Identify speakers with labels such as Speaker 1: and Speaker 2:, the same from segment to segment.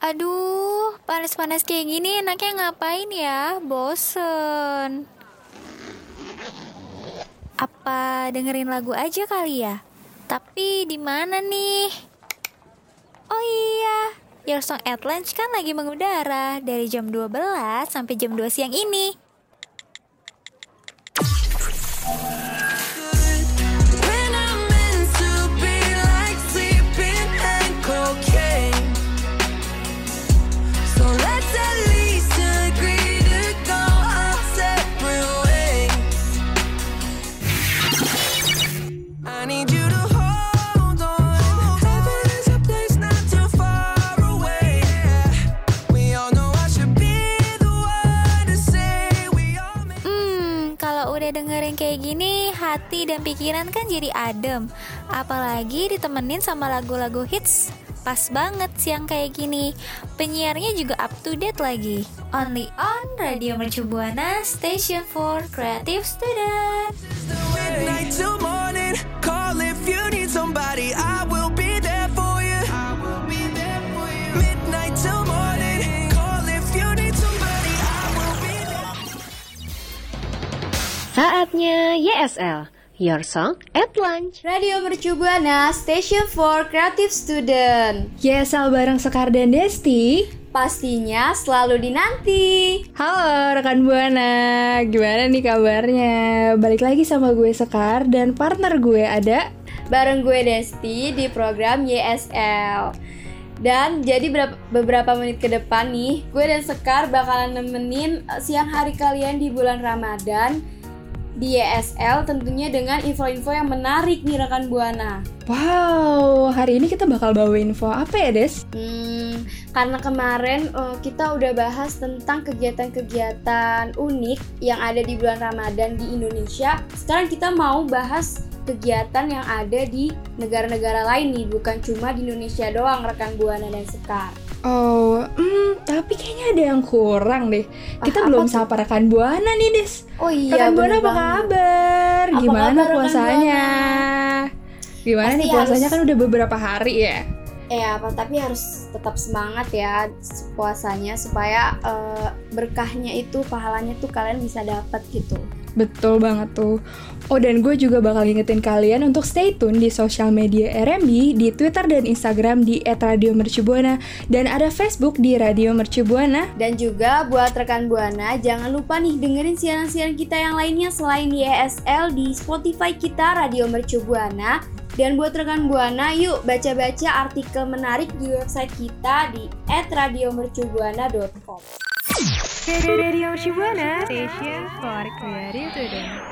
Speaker 1: Aduh, panas-panas kayak gini enaknya ngapain ya? Bosen. Apa dengerin lagu aja kali ya? Tapi di mana nih? Oh iya, Your Song at Lunch kan lagi mengudara dari jam 12 sampai jam 2 siang ini. Hati dan pikiran kan jadi adem. Apalagi ditemenin sama lagu-lagu hits. Pas banget siang kayak gini. Penyiarnya juga up to date lagi. Only on Radio Mercu Buana, Station for Creative Student.
Speaker 2: midnight till morning. Call if you need somebody. I
Speaker 3: Saatnya YSL, Your Song at Lunch.
Speaker 4: Radio Mercu Buana, Station for Creative Student.
Speaker 5: YSL bareng Sekar dan Desti.
Speaker 4: Pastinya selalu dinanti.
Speaker 5: Halo rekan Buana, gimana nih kabarnya? Balik lagi sama gue Sekar dan partner gue ada
Speaker 4: Bareng gue Desti di program YSL. Dan jadi berapa- beberapa menit ke depan nih, gue dan Sekar bakalan nemenin eh, siang hari kalian di bulan Ramadan di YSL tentunya dengan info-info yang menarik nih rekan Buana.
Speaker 5: Wow, hari ini kita bakal bawa info apa ya Des?
Speaker 4: Hmm, karena kemarin eh, kita udah bahas tentang kegiatan-kegiatan unik yang ada di bulan Ramadan di Indonesia. Sekarang kita mau bahas kegiatan yang ada di negara-negara lain nih, bukan cuma di Indonesia doang rekan Buana dan Sekar.
Speaker 5: Oh, hmm, tapi kayaknya ada yang kurang deh. Kita
Speaker 4: Ah,
Speaker 5: belum
Speaker 4: tuh?
Speaker 5: sapa rekan Buana nih Des.
Speaker 4: Oh iya,
Speaker 5: rekan Buana apa
Speaker 4: banget.
Speaker 5: kabar?
Speaker 4: Apa
Speaker 5: Gimana
Speaker 4: kabar,
Speaker 5: puasanya? Gimana
Speaker 4: Pasti
Speaker 5: nih puasanya
Speaker 4: harus-
Speaker 5: kan udah beberapa hari ya?
Speaker 4: Eh apa tapi harus tetap semangat ya puasanya supaya eh, berkahnya itu pahalanya tuh kalian bisa dapat gitu.
Speaker 5: Betul banget tuh. Oh dan gue juga bakal ngingetin kalian untuk stay tune di sosial media RMB di Twitter dan Instagram di @radiomercubuana dan ada Facebook di Radio Mercubuana.
Speaker 4: Dan juga buat rekan Buana, jangan lupa nih dengerin siaran-siaran kita yang lainnya selain YSL di Spotify kita Radio Mercu Buana. Dan buat rekan Buana, yuk baca-baca artikel menarik di website kita di @radiomercubuana.com.
Speaker 5: Radio Mercubuana, station for creative student.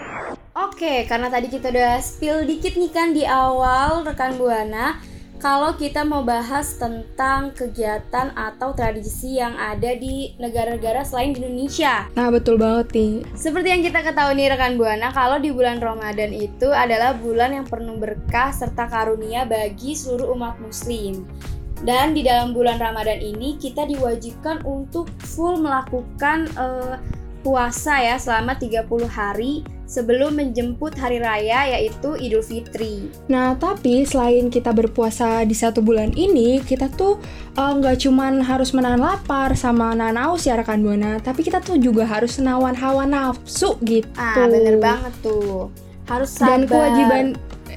Speaker 4: Oke, karena tadi kita udah spill dikit nih kan di awal rekan Buana, kalau kita mau bahas tentang kegiatan atau tradisi yang ada di negara-negara selain di Indonesia.
Speaker 5: Nah betul banget nih.
Speaker 4: Seperti yang kita ketahui nih rekan Buana, kalau di bulan Ramadan itu adalah bulan yang penuh berkah serta karunia bagi seluruh umat muslim. Dan di dalam bulan Ramadan ini kita diwajibkan untuk full melakukan eh, puasa ya selama 30 hari sebelum menjemput hari raya yaitu Idul Fitri.
Speaker 5: Nah tapi selain kita berpuasa di satu bulan ini, kita tuh eh, nggak cuman harus menahan lapar sama nahan haus ya rekan Buana, tapi kita tuh juga harus menawan hawa nafsu gitu.
Speaker 4: Ah, bener banget tuh. Harus sabar.
Speaker 5: Dan kewajiban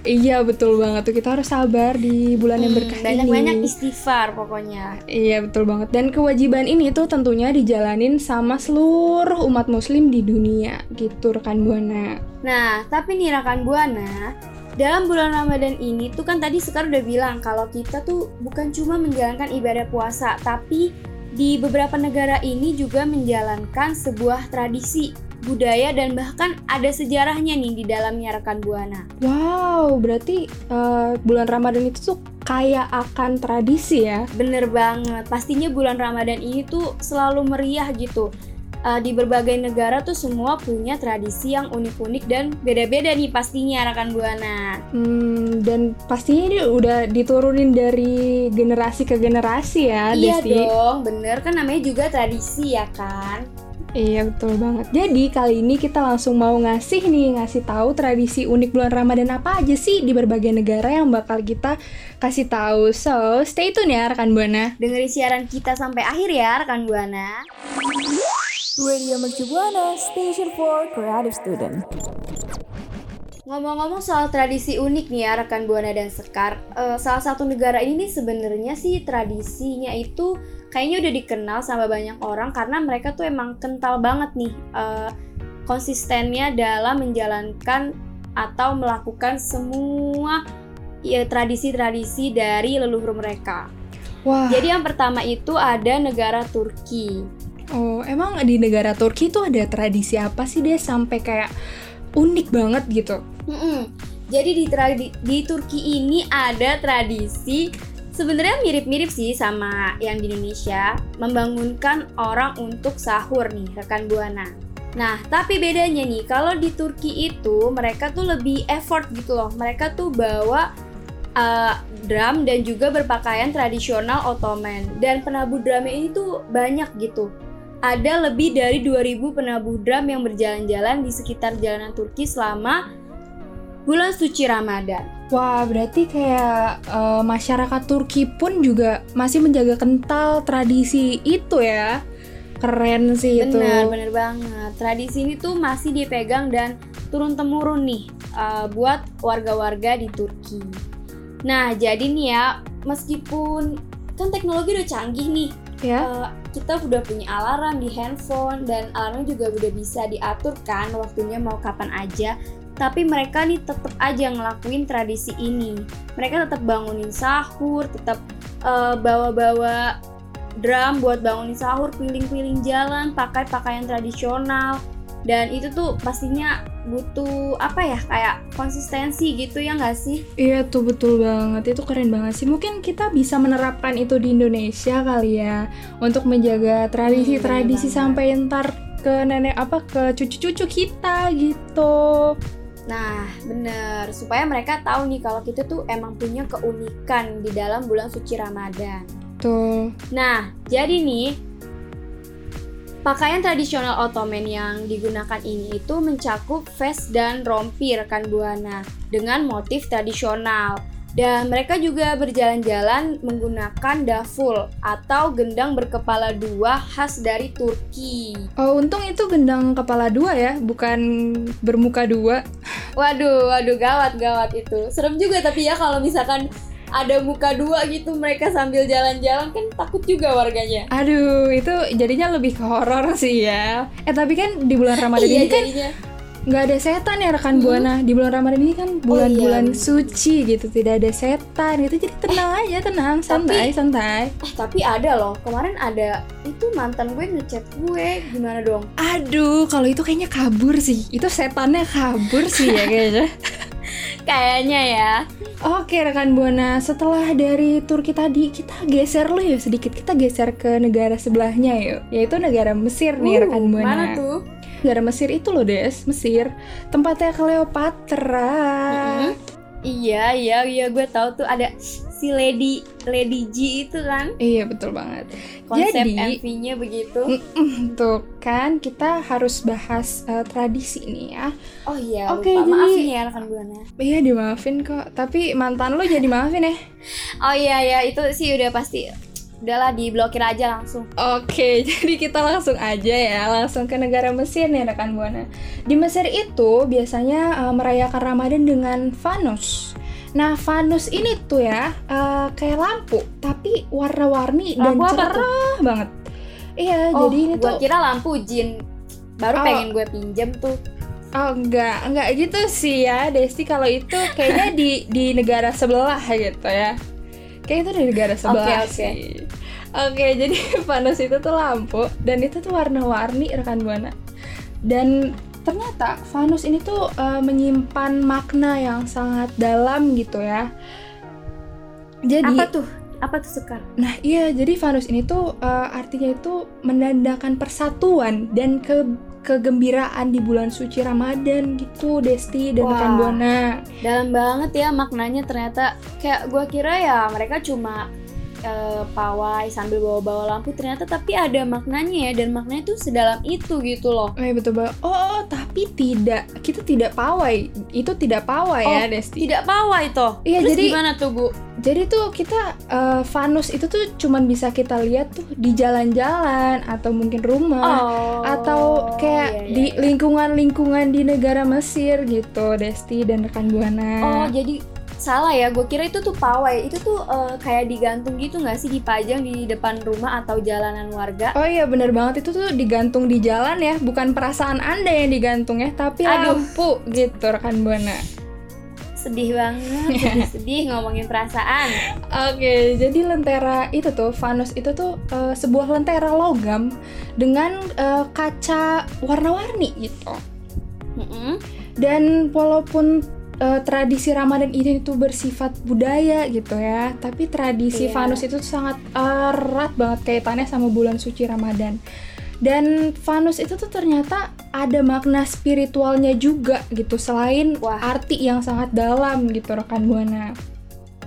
Speaker 5: Iya betul banget tuh kita harus sabar di bulan yang
Speaker 4: Hmm,
Speaker 5: berkah
Speaker 4: banyak-banyak
Speaker 5: ini.
Speaker 4: istighfar pokoknya.
Speaker 5: Iya betul banget dan kewajiban ini tuh tentunya dijalanin sama seluruh umat muslim di dunia gitu rekan buana.
Speaker 4: Nah, tapi nih rekan Buana, dalam bulan Ramadan ini tuh kan tadi Sekar udah bilang kalau kita tuh bukan cuma menjalankan ibadah puasa, tapi di beberapa negara ini juga menjalankan sebuah tradisi, budaya dan bahkan ada sejarahnya nih di dalamnya rekan Buana.
Speaker 5: Wow berarti eh, bulan Ramadan itu tuh kaya akan tradisi ya.
Speaker 4: Bener banget, pastinya bulan Ramadan ini tuh selalu meriah gitu. Eh, di berbagai negara tuh semua punya tradisi yang unik-unik dan beda-beda nih pastinya rekan Buana.
Speaker 5: Hmm, dan pastinya ini udah diturunin dari generasi ke generasi ya,
Speaker 4: Iya
Speaker 5: Desti.
Speaker 4: dong, bener kan namanya juga tradisi ya kan.
Speaker 5: Iya betul banget. Jadi kali ini kita langsung mau ngasih nih ngasih tahu tradisi unik bulan Ramadan apa aja sih di berbagai negara yang bakal kita kasih tahu. So stay tune ya rekan buana.
Speaker 4: Dengerin siaran kita sampai akhir ya rekan Buana.
Speaker 6: Radio Mercu Buana, Station for Creative Student.
Speaker 4: Ngomong-ngomong soal tradisi unik nih ya rekan Buana dan Sekar, eh, salah satu negara ini nih sebenarnya sih tradisinya itu kayaknya udah dikenal sama banyak orang karena mereka tuh emang kental banget nih eh, konsistennya dalam menjalankan atau melakukan semua ya, tradisi-tradisi dari leluhur mereka.
Speaker 5: Wah.
Speaker 4: Jadi yang pertama itu ada negara Turki.
Speaker 5: Oh emang di negara Turki tuh ada tradisi apa sih dia sampai kayak unik banget gitu?
Speaker 4: Mm-mm. Jadi di, di Turki ini ada tradisi sebenarnya mirip-mirip sih sama yang di Indonesia, membangunkan orang untuk sahur nih, rekan Buana. Nah, tapi bedanya nih, kalau di Turki itu mereka tuh lebih effort gitu loh. Mereka tuh bawa uh, drum dan juga berpakaian tradisional Ottoman. Dan penabuh drumnya ini tuh banyak gitu. Ada lebih dari 2000 penabuh drum yang berjalan-jalan di sekitar jalanan Turki selama bulan suci Ramadan.
Speaker 5: Wah berarti kayak eh, masyarakat Turki pun juga masih menjaga kental tradisi itu ya. Keren sih itu.
Speaker 4: Bener, bener banget. Tradisi ini tuh masih dipegang dan turun temurun nih uh, buat warga-warga di Turki. Nah, jadi nih ya, meskipun kan teknologi udah canggih nih,
Speaker 5: Ya.
Speaker 4: uh, kita udah punya alarm di handphone dan alarmnya juga udah bisa diatur kan waktunya mau kapan aja. Tapi mereka nih tetap aja ngelakuin tradisi ini. Mereka tetap bangunin sahur, tetap uh, bawa-bawa drum buat bangunin sahur, keliling-keliling jalan, pakai pakaian tradisional. Dan itu tuh pastinya butuh apa ya kayak konsistensi gitu ya nggak sih?
Speaker 5: Iya tuh betul banget, itu keren banget sih. Mungkin kita bisa menerapkan itu di Indonesia kali ya, untuk menjaga tradisi-tradisi
Speaker 4: bener
Speaker 5: sampai ntar ke nenek apa ke cucu-cucu kita gitu.
Speaker 4: Nah, bener. Supaya mereka tahu nih kalau kita tuh emang punya keunikan di dalam bulan suci Ramadan.
Speaker 5: Tuh.
Speaker 4: Nah, jadi nih, pakaian tradisional Ottoman yang digunakan ini itu mencakup vest dan rompi rekan Buana dengan motif tradisional. Dan mereka juga berjalan-jalan menggunakan daful atau gendang berkepala dua khas dari Turki.
Speaker 5: Oh untung itu gendang kepala dua ya, bukan bermuka dua.
Speaker 4: Waduh, waduh gawat gawat itu. Serem juga tapi ya kalau misalkan ada muka dua gitu mereka sambil jalan-jalan kan takut juga warganya.
Speaker 5: Aduh, itu jadinya lebih ke horor sih ya. Eh tapi kan di bulan Ramadan
Speaker 4: iya
Speaker 5: ini kan nggak ada setan ya rekan buana. Di bulan Ramadan ini kan bulan-bulan
Speaker 4: iya,
Speaker 5: suci gitu, tidak ada setan gitu. Jadi tenang aja, tenang, santai, santai.
Speaker 4: Eh tapi ada loh kemarin ada itu mantan gue ngechat gue gimana dong?
Speaker 5: Aduh, kalau itu kayaknya kabur sih. Itu setannya kabur sih ya kayaknya.
Speaker 4: Kayaknya ya.
Speaker 5: Oke rekan buana, setelah dari Turki tadi kita geser loh ya sedikit. Kita geser ke negara sebelahnya yuk, yaitu negara Mesir nih
Speaker 4: Uh,
Speaker 5: rekan buana.
Speaker 4: Mana tuh?
Speaker 5: Negara Mesir itu loh Des, Mesir. Tempatnya Cleopatra.
Speaker 4: Mm-mm. Iya iya iya gue tahu tuh ada si Lady Lady G itu kan
Speaker 5: Iya betul banget.
Speaker 4: konsep MV-nya begitu.
Speaker 5: Mm, Tuh kan kita harus bahas eh, tradisi ini ya.
Speaker 4: Oh iya
Speaker 5: Oke,
Speaker 4: lupa
Speaker 5: jadi-
Speaker 4: maafin ya rekan buana.
Speaker 5: Iya dimaafin kok. Tapi mantan lo jadi maafin ya.
Speaker 4: Oh iya ya itu sih udah pasti udahlah diblokir aja langsung.
Speaker 5: Oke, jadi kita langsung aja ya, langsung ke negara Mesir nih rekan buana. Di Mesir itu biasanya eh, merayakan Ramadan dengan fanus. Nah, fanus ini tuh ya eh, kayak lampu, tapi warna-warni dan cerah banget. Iya,
Speaker 4: Oh,
Speaker 5: jadi ini
Speaker 4: gua
Speaker 5: tuh
Speaker 4: kira lampu jin. Baru
Speaker 5: Oh.
Speaker 4: pengen gue pinjem tuh.
Speaker 5: oh enggak, enggak gitu sih ya, Desti kalau itu kayaknya di di negara sebelah gitu ya. Kayak itu di negara sebelah
Speaker 4: oke.
Speaker 5: sih. Oke, jadi fanus itu tuh lampu dan itu tuh warna-warni rekan buana. Dan ternyata fanus ini tuh eh, menyimpan makna yang sangat dalam gitu ya. Jadi
Speaker 4: Apa tuh? Apa tuh Sekar?
Speaker 5: Nah iya, jadi fanus ini tuh eh, artinya itu menandakan persatuan dan ke kegembiraan di bulan suci Ramadan gitu, Desti dan
Speaker 4: Wah.
Speaker 5: rekan Buana.
Speaker 4: Dalam banget ya maknanya ternyata kayak gua kira ya mereka cuma eh, pawai sambil bawa-bawa lampu ternyata tapi ada maknanya ya dan maknanya tuh sedalam itu gitu loh.
Speaker 5: Eh betul banget. Oh, oh, tapi tidak kita tidak pawai. Itu tidak pawai
Speaker 4: Oh,
Speaker 5: ya, Desti.
Speaker 4: Tidak pawai toh.
Speaker 5: Iya,
Speaker 4: Terus
Speaker 5: jadi-
Speaker 4: gimana tuh Bu?
Speaker 5: Jadi tuh kita eh, fanus itu tuh cuman bisa kita lihat tuh di jalan-jalan atau mungkin rumah
Speaker 4: Oh.
Speaker 5: atau kayak
Speaker 4: iya, iya,
Speaker 5: di
Speaker 4: iya.
Speaker 5: lingkungan-lingkungan di negara Mesir gitu, Desti dan rekan
Speaker 4: Oh,
Speaker 5: Buana.
Speaker 4: jadi salah ya. Gue kira itu tuh pawai. Itu tuh eh, kayak digantung gitu nggak sih dipajang di depan rumah atau jalanan warga?
Speaker 5: Oh iya bener banget itu tuh digantung di jalan ya, bukan perasaan anda yang digantung ya, tapi
Speaker 4: Aduh.
Speaker 5: lampu gitu rekan Buana.
Speaker 4: Sedih banget, sedih-sedih ngomongin perasaan.
Speaker 5: Oke, jadi lentera itu tuh, Vanus itu tuh eh, sebuah lentera logam dengan eh, kaca warna-warni gitu.
Speaker 4: Mm-mm.
Speaker 5: Dan walaupun eh, tradisi Ramadan ini tuh bersifat budaya gitu ya, tapi tradisi
Speaker 4: Iya.
Speaker 5: Vanus itu sangat erat banget kaitannya sama bulan suci Ramadan. Dan Vanus itu tuh ternyata ada makna spiritualnya juga gitu, selain
Speaker 4: Wah.
Speaker 5: arti yang sangat dalam gitu rekan Buana.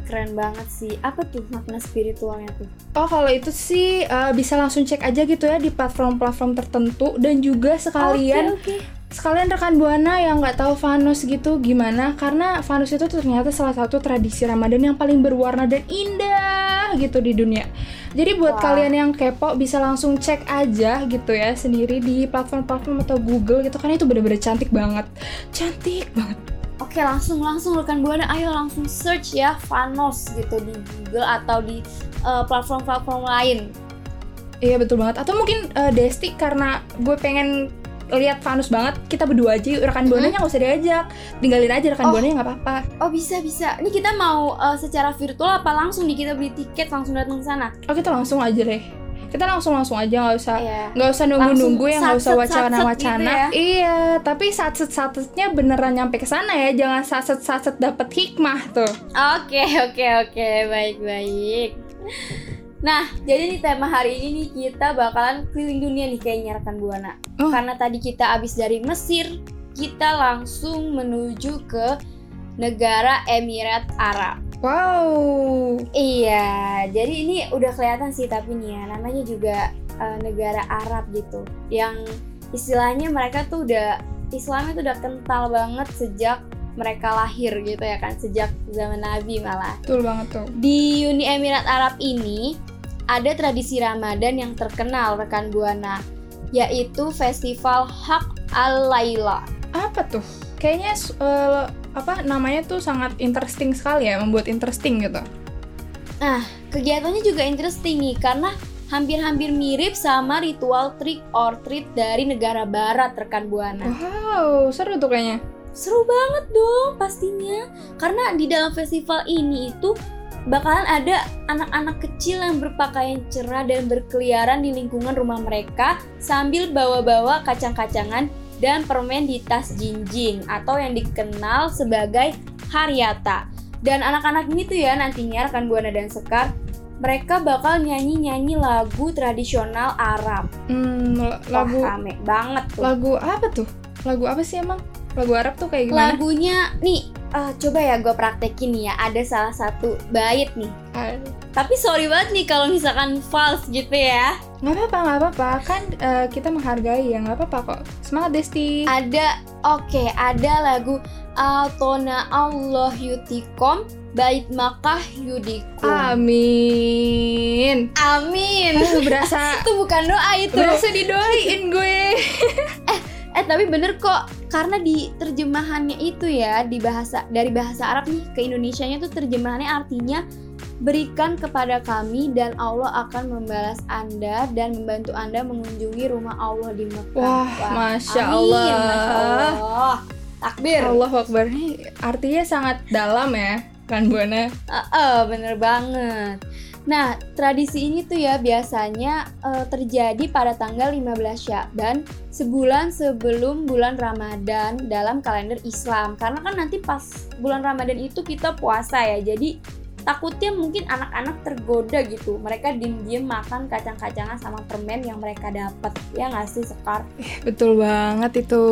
Speaker 4: Keren banget sih. Apa tuh makna spiritualnya tuh?
Speaker 5: Oh kalau itu sih eh, bisa langsung cek aja gitu ya di platform-platform tertentu dan juga sekalian
Speaker 4: Oke, oke.
Speaker 5: Sekalian rekan buana yang nggak tahu Vanus gitu gimana karena Vanus itu tuh ternyata salah satu tradisi Ramadan yang paling berwarna dan indah gitu di dunia. Jadi buat
Speaker 4: Wah.
Speaker 5: kalian yang kepo bisa langsung cek aja gitu ya sendiri di platform-platform atau Google gitu karena itu bener-bener cantik banget, cantik banget.
Speaker 4: Oke langsung langsung rekan buana ayo langsung search ya Vanos gitu di Google atau di eh, platform-platform lain.
Speaker 5: Iya betul banget. Atau mungkin eh, Desti karena gue pengen lihat Vanus banget, kita berdua aja yuk. rekan buananya nggak usah diajak, tinggalin aja rekan
Speaker 4: Oh.
Speaker 5: buananya nggak apa-apa.
Speaker 4: Oh bisa bisa. Ini kita mau eh, secara virtual apa langsung nih kita beli tiket langsung datang ke sana?
Speaker 5: Oh kita langsung aja deh. Kita langsung langsung aja nggak usah
Speaker 4: Iya.
Speaker 5: nggak usah nunggu-nunggu ya nggak usah
Speaker 4: satset-satset
Speaker 5: wacana-wacana.
Speaker 4: gitu ya.
Speaker 5: Iya, tapi satset-satsetnya beneran nyampe ke sana ya, jangan satset-satset dapet hikmah tuh.
Speaker 4: Oke oke oke baik baik. Nah jadi nih tema hari ini nih kita bakalan keliling dunia nih kayaknya rekan buana.
Speaker 5: Oh.
Speaker 4: Karena tadi kita abis dari Mesir, kita langsung menuju ke negara Emirat Arab.
Speaker 5: Wow.
Speaker 4: Iya, jadi ini udah kelihatan sih tapi nih ya namanya juga eh, negara Arab gitu, yang istilahnya mereka tuh udah Islamnya tuh udah kental banget sejak mereka lahir gitu ya kan, sejak zaman Nabi malah.
Speaker 5: Betul banget tuh.
Speaker 4: Di Uni Emirat Arab ini ada tradisi Ramadan yang terkenal rekan buana, yaitu festival Hak al-Laila.
Speaker 5: Apa tuh? Kayaknya eh, apa namanya tuh sangat interesting sekali ya, membuat interesting gitu.
Speaker 4: Kegiatannya juga interesting nih karena hampir-hampir mirip sama ritual trick or treat dari negara barat rekan buana.
Speaker 5: Wow, seru tuh kayaknya.
Speaker 4: Seru banget dong pastinya. Karena di dalam festival ini itu bakalan ada anak-anak kecil yang berpakaian cerah dan berkeliaran di lingkungan rumah mereka sambil bawa-bawa kacang-kacangan dan permen di tas jinjing atau yang dikenal sebagai haryata. Dan anak-anak ini tuh ya nantinya rekan Buana dan Sekar mereka bakal nyanyi-nyanyi lagu tradisional Arab.
Speaker 5: Hmm, lagu
Speaker 4: Wah, rame banget tuh.
Speaker 5: lagu apa tuh? Lagu apa sih emang? Lagu Arab tuh kayak gimana?
Speaker 4: Lagunya nih, eh, coba ya gue praktekin nih ya. Ada salah satu bait nih.
Speaker 5: Ah,
Speaker 4: Tapi sorry banget nih kalau misalkan false gitu ya.
Speaker 5: nggak apa-apa, nggak apa-apa. Kan eh, kita menghargai ya, nggak apa-apa kok. Semangat Desti.
Speaker 4: Ada, oke, ada lagu Altona Allah Yutikom Bait Makkah Yudikum.
Speaker 5: Amin.
Speaker 4: Amin.
Speaker 5: Aduh, berasa
Speaker 4: itu bukan doa itu.
Speaker 5: berasa didoain gue.
Speaker 4: Eh tapi bener kok karena di terjemahannya itu ya di bahasa dari bahasa Arab nih ke Indonesianya tuh terjemahannya artinya berikan kepada kami dan Allah akan membalas Anda dan membantu Anda mengunjungi rumah Allah di Mekah.
Speaker 5: Wah, masya
Speaker 4: amin,
Speaker 5: Allah.
Speaker 4: Masya Allah. Takbir.
Speaker 5: Allah Akbar ini artinya sangat dalam ya, kan Buana.
Speaker 4: Heeh, bener banget. Nah, tradisi ini tuh ya biasanya eh, terjadi pada tanggal 15 Syakban, sebulan sebelum bulan Ramadan dalam kalender Islam. Karena kan nanti pas bulan Ramadan itu kita puasa ya. Jadi takutnya mungkin anak-anak tergoda gitu. Mereka diem-diem makan kacang-kacangan sama permen yang mereka dapat. Ya nggak sih, Sekar?
Speaker 5: Betul banget itu.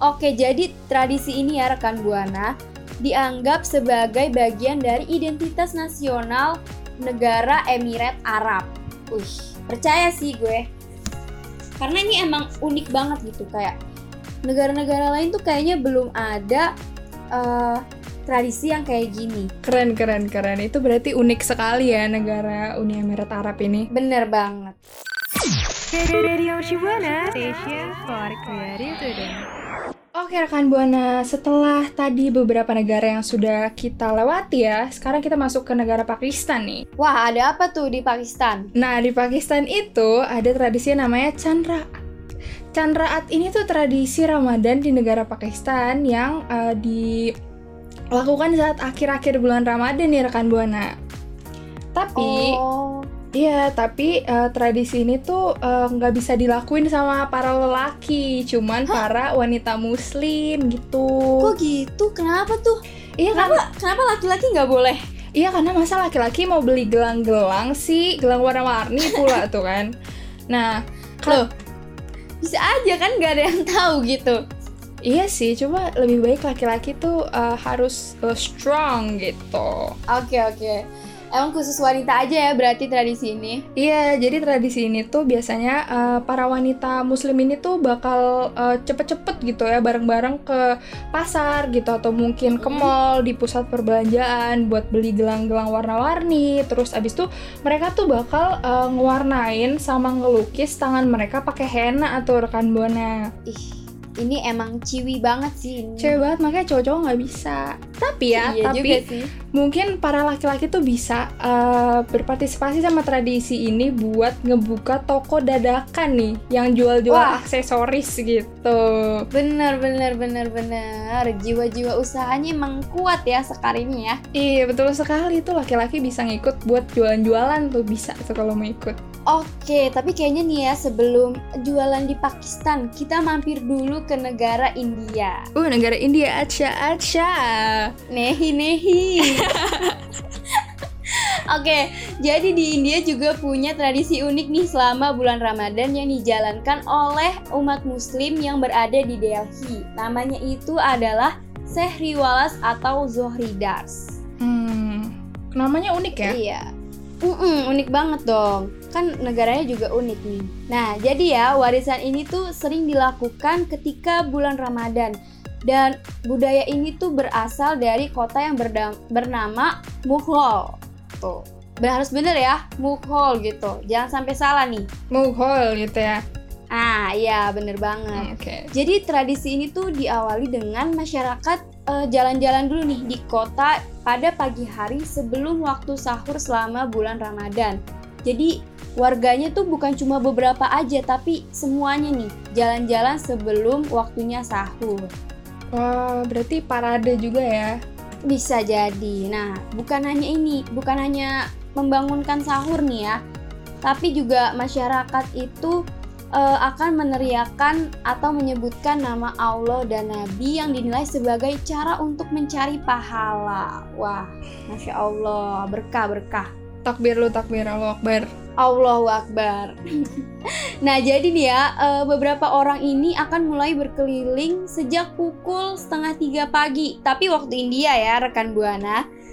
Speaker 4: Oke, jadi tradisi ini ya rekan Buana dianggap sebagai bagian dari identitas nasional negara Emirat Arab. Wih, percaya sih gue. Karena ini emang unik banget gitu kayak negara-negara lain tuh kayaknya belum ada eh, tradisi yang kayak gini.
Speaker 5: Keren, keren, keren. Itu berarti unik sekali ya negara Uni Emirat Arab ini.
Speaker 4: Bener banget.
Speaker 6: Radio Shibuana, station for creative student.
Speaker 5: Oke rekan Buana, setelah tadi beberapa negara yang sudah kita lewati ya, sekarang kita masuk ke negara Pakistan nih.
Speaker 4: Wah, ada apa tuh di Pakistan?
Speaker 5: Nah, di Pakistan itu ada tradisi yang namanya Chandraat. Chandraat ini tuh tradisi Ramadan di negara Pakistan yang eh, dilakukan saat akhir-akhir bulan Ramadan nih rekan Buana. Tapi,
Speaker 4: Oh,
Speaker 5: iya, tapi eh, tradisi ini tuh eh, nggak bisa dilakuin sama para lelaki, cuman para wanita Muslim gitu.
Speaker 4: kok gitu? Kenapa tuh?
Speaker 5: Iya kan?
Speaker 4: Kenapa kenapa laki-laki nggak boleh?
Speaker 5: Iya karena masa laki-laki mau beli gelang-gelang sih, gelang warna-warni pula tuh kan. Nah,
Speaker 4: Loh, bisa aja kan nggak ada yang tahu gitu.
Speaker 5: iya sih, coba lebih baik laki-laki tuh uh, harus uh, strong gitu.
Speaker 4: Oke oke. Emang khusus wanita aja ya berarti tradisi ini.
Speaker 5: Iya, jadi tradisi ini tuh biasanya uh, para wanita muslim ini tuh bakal uh, cepet-cepet gitu ya bareng-bareng ke pasar gitu atau mungkin ke mall di pusat perbelanjaan buat beli gelang-gelang warna-warni. Terus abis itu mereka tuh bakal uh, ngewarnain sama ngelukis tangan mereka pakai henna atau rekan buana.
Speaker 4: Ih, ini emang ciwi banget sih ini.
Speaker 5: Cewek banget makanya cowok-cowok nggak bisa. Tapi ya,
Speaker 4: iya
Speaker 5: tapi
Speaker 4: juga sih.
Speaker 5: mungkin para laki-laki tuh bisa uh, berpartisipasi sama tradisi ini buat ngebuka toko dadakan nih yang jual-jual aksesoris gitu.
Speaker 4: Bener bener bener bener. Jiwa-jiwa usahanya emang kuat ya sekarang ini ya.
Speaker 5: Iya betul sekali tuh laki-laki bisa ngikut buat jualan-jualan tuh bisa tuh kalau mau ikut.
Speaker 4: Oke, tapi kayaknya nih ya sebelum jualan di Pakistan, kita mampir dulu ke negara India.
Speaker 5: Uh negara India aja aja.
Speaker 4: Nehi nehi. Oke, jadi di India juga punya tradisi unik nih selama bulan Ramadan yang dijalankan oleh umat muslim yang berada di Delhi. Namanya itu adalah Sehriwalas atau Zohridars.
Speaker 5: Hmm, namanya unik ya?
Speaker 4: Iya. Mm-mm, unik banget dong. Kan negaranya juga unik nih. Nah, jadi ya warisan ini tuh sering dilakukan ketika bulan Ramadan. Dan budaya ini tuh berasal dari kota yang bernama Mughal. Tuh. Harus bener ya, Mughal gitu. Jangan sampai salah nih.
Speaker 5: Mughal gitu ya.
Speaker 4: Ah, iya bener banget.
Speaker 5: Oke.
Speaker 4: Jadi tradisi ini tuh diawali dengan masyarakat eh, jalan-jalan dulu nih di kota pada pagi hari sebelum waktu sahur selama bulan Ramadan. Jadi warganya tuh bukan cuma beberapa aja tapi semuanya nih jalan-jalan sebelum waktunya sahur.
Speaker 5: Wah, berarti parade juga ya.
Speaker 4: Bisa jadi. Nah, bukan hanya ini, bukan hanya membangunkan sahur nih ya, tapi juga masyarakat itu eh, akan meneriakan atau menyebutkan nama Allah dan Nabi yang dinilai sebagai cara untuk mencari pahala. Wah, masya Allah, berkah berkah.
Speaker 5: Takbir lu takbir Allah Akbar.
Speaker 4: Allahu Akbar. nah, jadi nih ya, eh, beberapa orang ini akan mulai berkeliling sejak pukul setengah tiga pagi. Tapi waktu India ya, rekan Buana.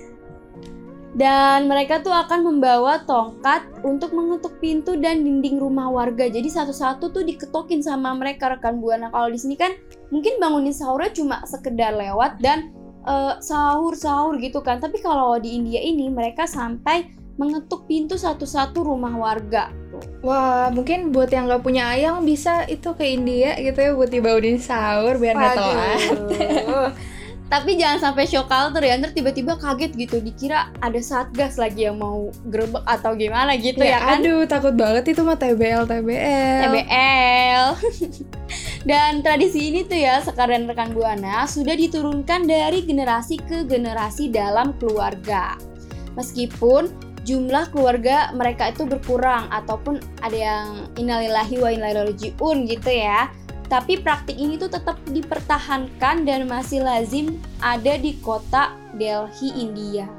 Speaker 4: Dan mereka tuh akan membawa tongkat untuk mengetuk pintu dan dinding rumah warga. Jadi satu-satu tuh diketokin sama mereka rekan Buana. Kalau di sini kan mungkin bangunin sahurnya cuma sekedar lewat dan eh, sahur-sahur gitu kan. Tapi kalau di India ini mereka sampai mengetuk pintu satu-satu rumah warga.
Speaker 5: Wah, mungkin buat yang nggak punya ayang bisa itu ke India gitu ya buat dibawain sahur biar nggak telat.
Speaker 4: Tapi jangan sampai shock culture ya, ntar tiba-tiba kaget gitu, dikira ada satgas lagi yang mau gerbek atau gimana gitu ya,
Speaker 5: Ya,
Speaker 4: kan?
Speaker 5: aduh takut banget itu mah TBL TBL.
Speaker 4: TBL. Dan tradisi ini tuh ya, sekalian rekan Buana sudah diturunkan dari generasi ke generasi dalam keluarga. Meskipun jumlah keluarga mereka itu berkurang ataupun ada yang innalillahi wa inna ilaihi gitu ya. Tapi praktik ini tuh tetap dipertahankan dan masih lazim ada di kota Delhi, India.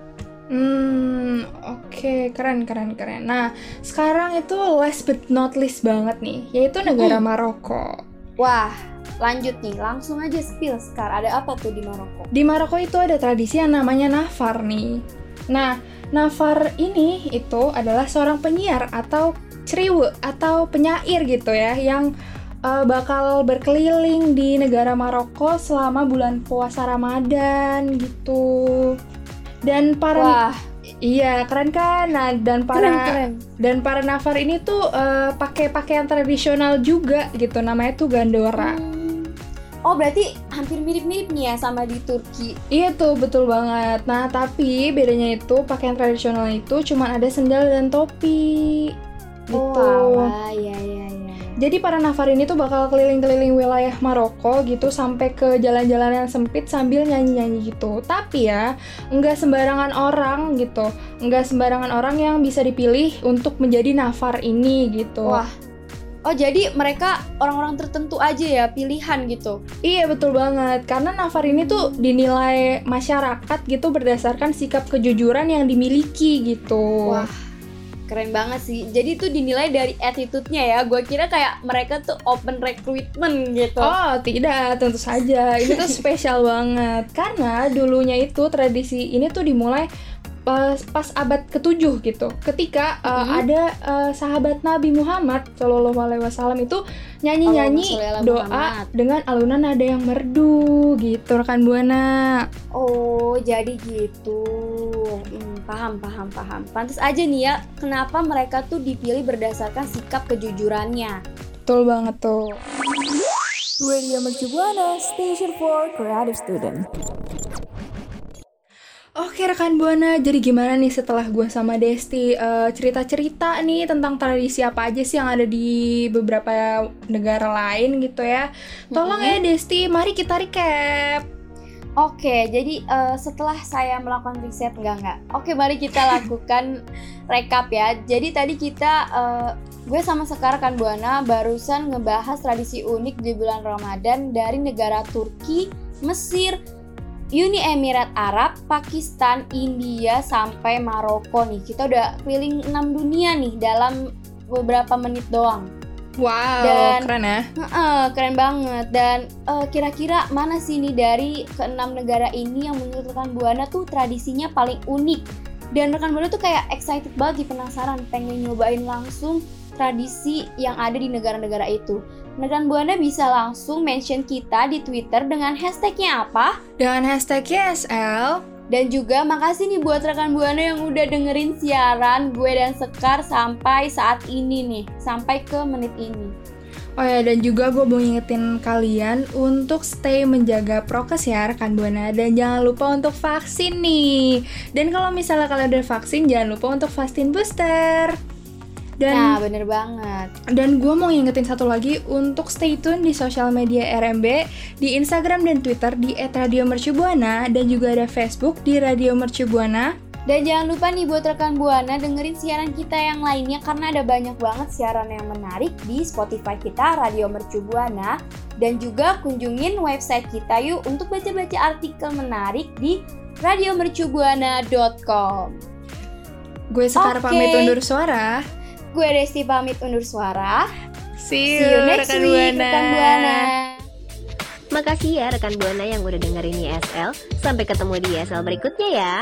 Speaker 5: Hmm, oke, keren keren keren. Nah, sekarang itu last but not least banget nih, yaitu negara
Speaker 4: Hmm.
Speaker 5: Maroko.
Speaker 4: Wah, lanjut nih, langsung aja spill Scar. Ada apa tuh di Maroko?
Speaker 5: Di Maroko itu ada tradisi yang namanya nafar nih. Nah, Nafar ini itu adalah seorang penyiar atau ceriwe atau penyair gitu ya yang uh, bakal berkeliling di negara Maroko selama bulan puasa Ramadan gitu. Dan para
Speaker 4: Wah,
Speaker 5: iya keren kan? Nah, dan para
Speaker 4: keren keren.
Speaker 5: dan para nafar ini tuh uh, pakai pakaian tradisional juga gitu. Namanya tuh gandora.
Speaker 4: Hmm. Oh, berarti hampir mirip-mirip nih ya sama di Turki.
Speaker 5: Iya tuh betul banget. Nah tapi bedanya itu pakaian tradisional itu cuma ada sendal dan topi gitu.
Speaker 4: Oh, alah, ya ya ya.
Speaker 5: Jadi para nafar ini tuh bakal keliling-keliling wilayah Maroko gitu sampai ke jalan-jalan yang sempit sambil nyanyi-nyanyi gitu. Tapi ya nggak sembarangan orang gitu, nggak sembarangan orang yang bisa dipilih untuk menjadi nafar ini gitu.
Speaker 4: Wah. Oh, jadi mereka orang-orang tertentu aja ya pilihan gitu.
Speaker 5: Iya betul banget, karena nafar ini tuh dinilai masyarakat gitu berdasarkan sikap kejujuran yang dimiliki gitu.
Speaker 4: Wah. Keren banget sih. Jadi itu dinilai dari attitude-nya ya. Gue kira kayak mereka tuh open recruitment gitu.
Speaker 5: Oh tidak, tentu saja ini tuh spesial banget karena dulunya itu tradisi ini tuh dimulai pas, pas abad ke-7 gitu. Ketika uh,
Speaker 4: Mhm.
Speaker 5: ada uh, sahabat Nabi Muhammad Shallallahu alaihi wasallam itu nyanyi-nyanyi doa
Speaker 4: Muhammad.
Speaker 5: dengan alunan nada yang merdu gitu rekan Buana.
Speaker 4: Oh, jadi gitu. Hmm, paham, paham, paham. Pantas aja nih ya, kenapa mereka tuh dipilih berdasarkan sikap kejujurannya.
Speaker 5: Betul banget tuh.
Speaker 6: Radio Mercu Buana Station for Creative Student.
Speaker 5: Oke rekan Buana, jadi gimana nih setelah gue sama Desti eh, cerita-cerita nih tentang tradisi apa aja sih yang ada di beberapa negara lain gitu ya Tolong ya Desti, mari kita recap
Speaker 4: Oke, jadi eh, setelah saya melakukan riset enggak enggak. Oke, mari kita lakukan rekap ya. Jadi tadi kita eh, gue sama Sekar kan Buana barusan ngebahas tradisi unik di bulan Ramadan dari negara Turki, Mesir, Uni Emirat Arab, Pakistan, India sampai Maroko nih. Kita udah keliling 6 dunia nih dalam beberapa menit doang.
Speaker 5: Wow,
Speaker 4: Dan-
Speaker 5: keren ya
Speaker 4: Heeh, keren banget. Dan eh, kira-kira mana sih nih dari keenam negara ini yang menurut rekan Buana tuh tradisinya paling unik? Dan rekan Buana tuh kayak excited banget, penasaran, pengen nyobain langsung tradisi yang ada di negara-negara itu. Rekan Buana bisa langsung mention kita di Twitter dengan hashtagnya apa?
Speaker 5: Dengan hashtag YSL
Speaker 4: Dan juga makasih nih buat rekan Buana yang udah dengerin siaran gue dan Sekar sampai saat ini nih, sampai ke menit ini.
Speaker 5: Oh ya, dan juga gue mau ngingetin kalian untuk stay menjaga prokes ya rekan Buana. Dan jangan lupa untuk vaksin nih. Dan kalau misalnya kalian udah vaksin, jangan lupa untuk vaksin booster Dan
Speaker 4: Nah, bener banget.
Speaker 5: Dan gue mau ngingetin satu lagi untuk stay tune di sosial media RMB di Instagram dan Twitter di @radiomercubuana dan juga ada Facebook di Radio Mercubuana.
Speaker 4: Dan jangan lupa nih buat rekan Buana dengerin siaran kita yang lainnya karena ada banyak banget siaran yang menarik di Spotify kita Radio Mercu Buana dan juga kunjungin website kita yuk untuk baca-baca artikel menarik di radiomercubuana.com.
Speaker 5: Gue Sekar
Speaker 4: Oke.
Speaker 5: pamit undur suara.
Speaker 4: Gue Desti pamit undur suara.
Speaker 5: See
Speaker 4: See you next week rekan Buana.
Speaker 3: Makasih ya rekan Buana yang udah dengerin ISL. Sampai ketemu di ISL berikutnya ya.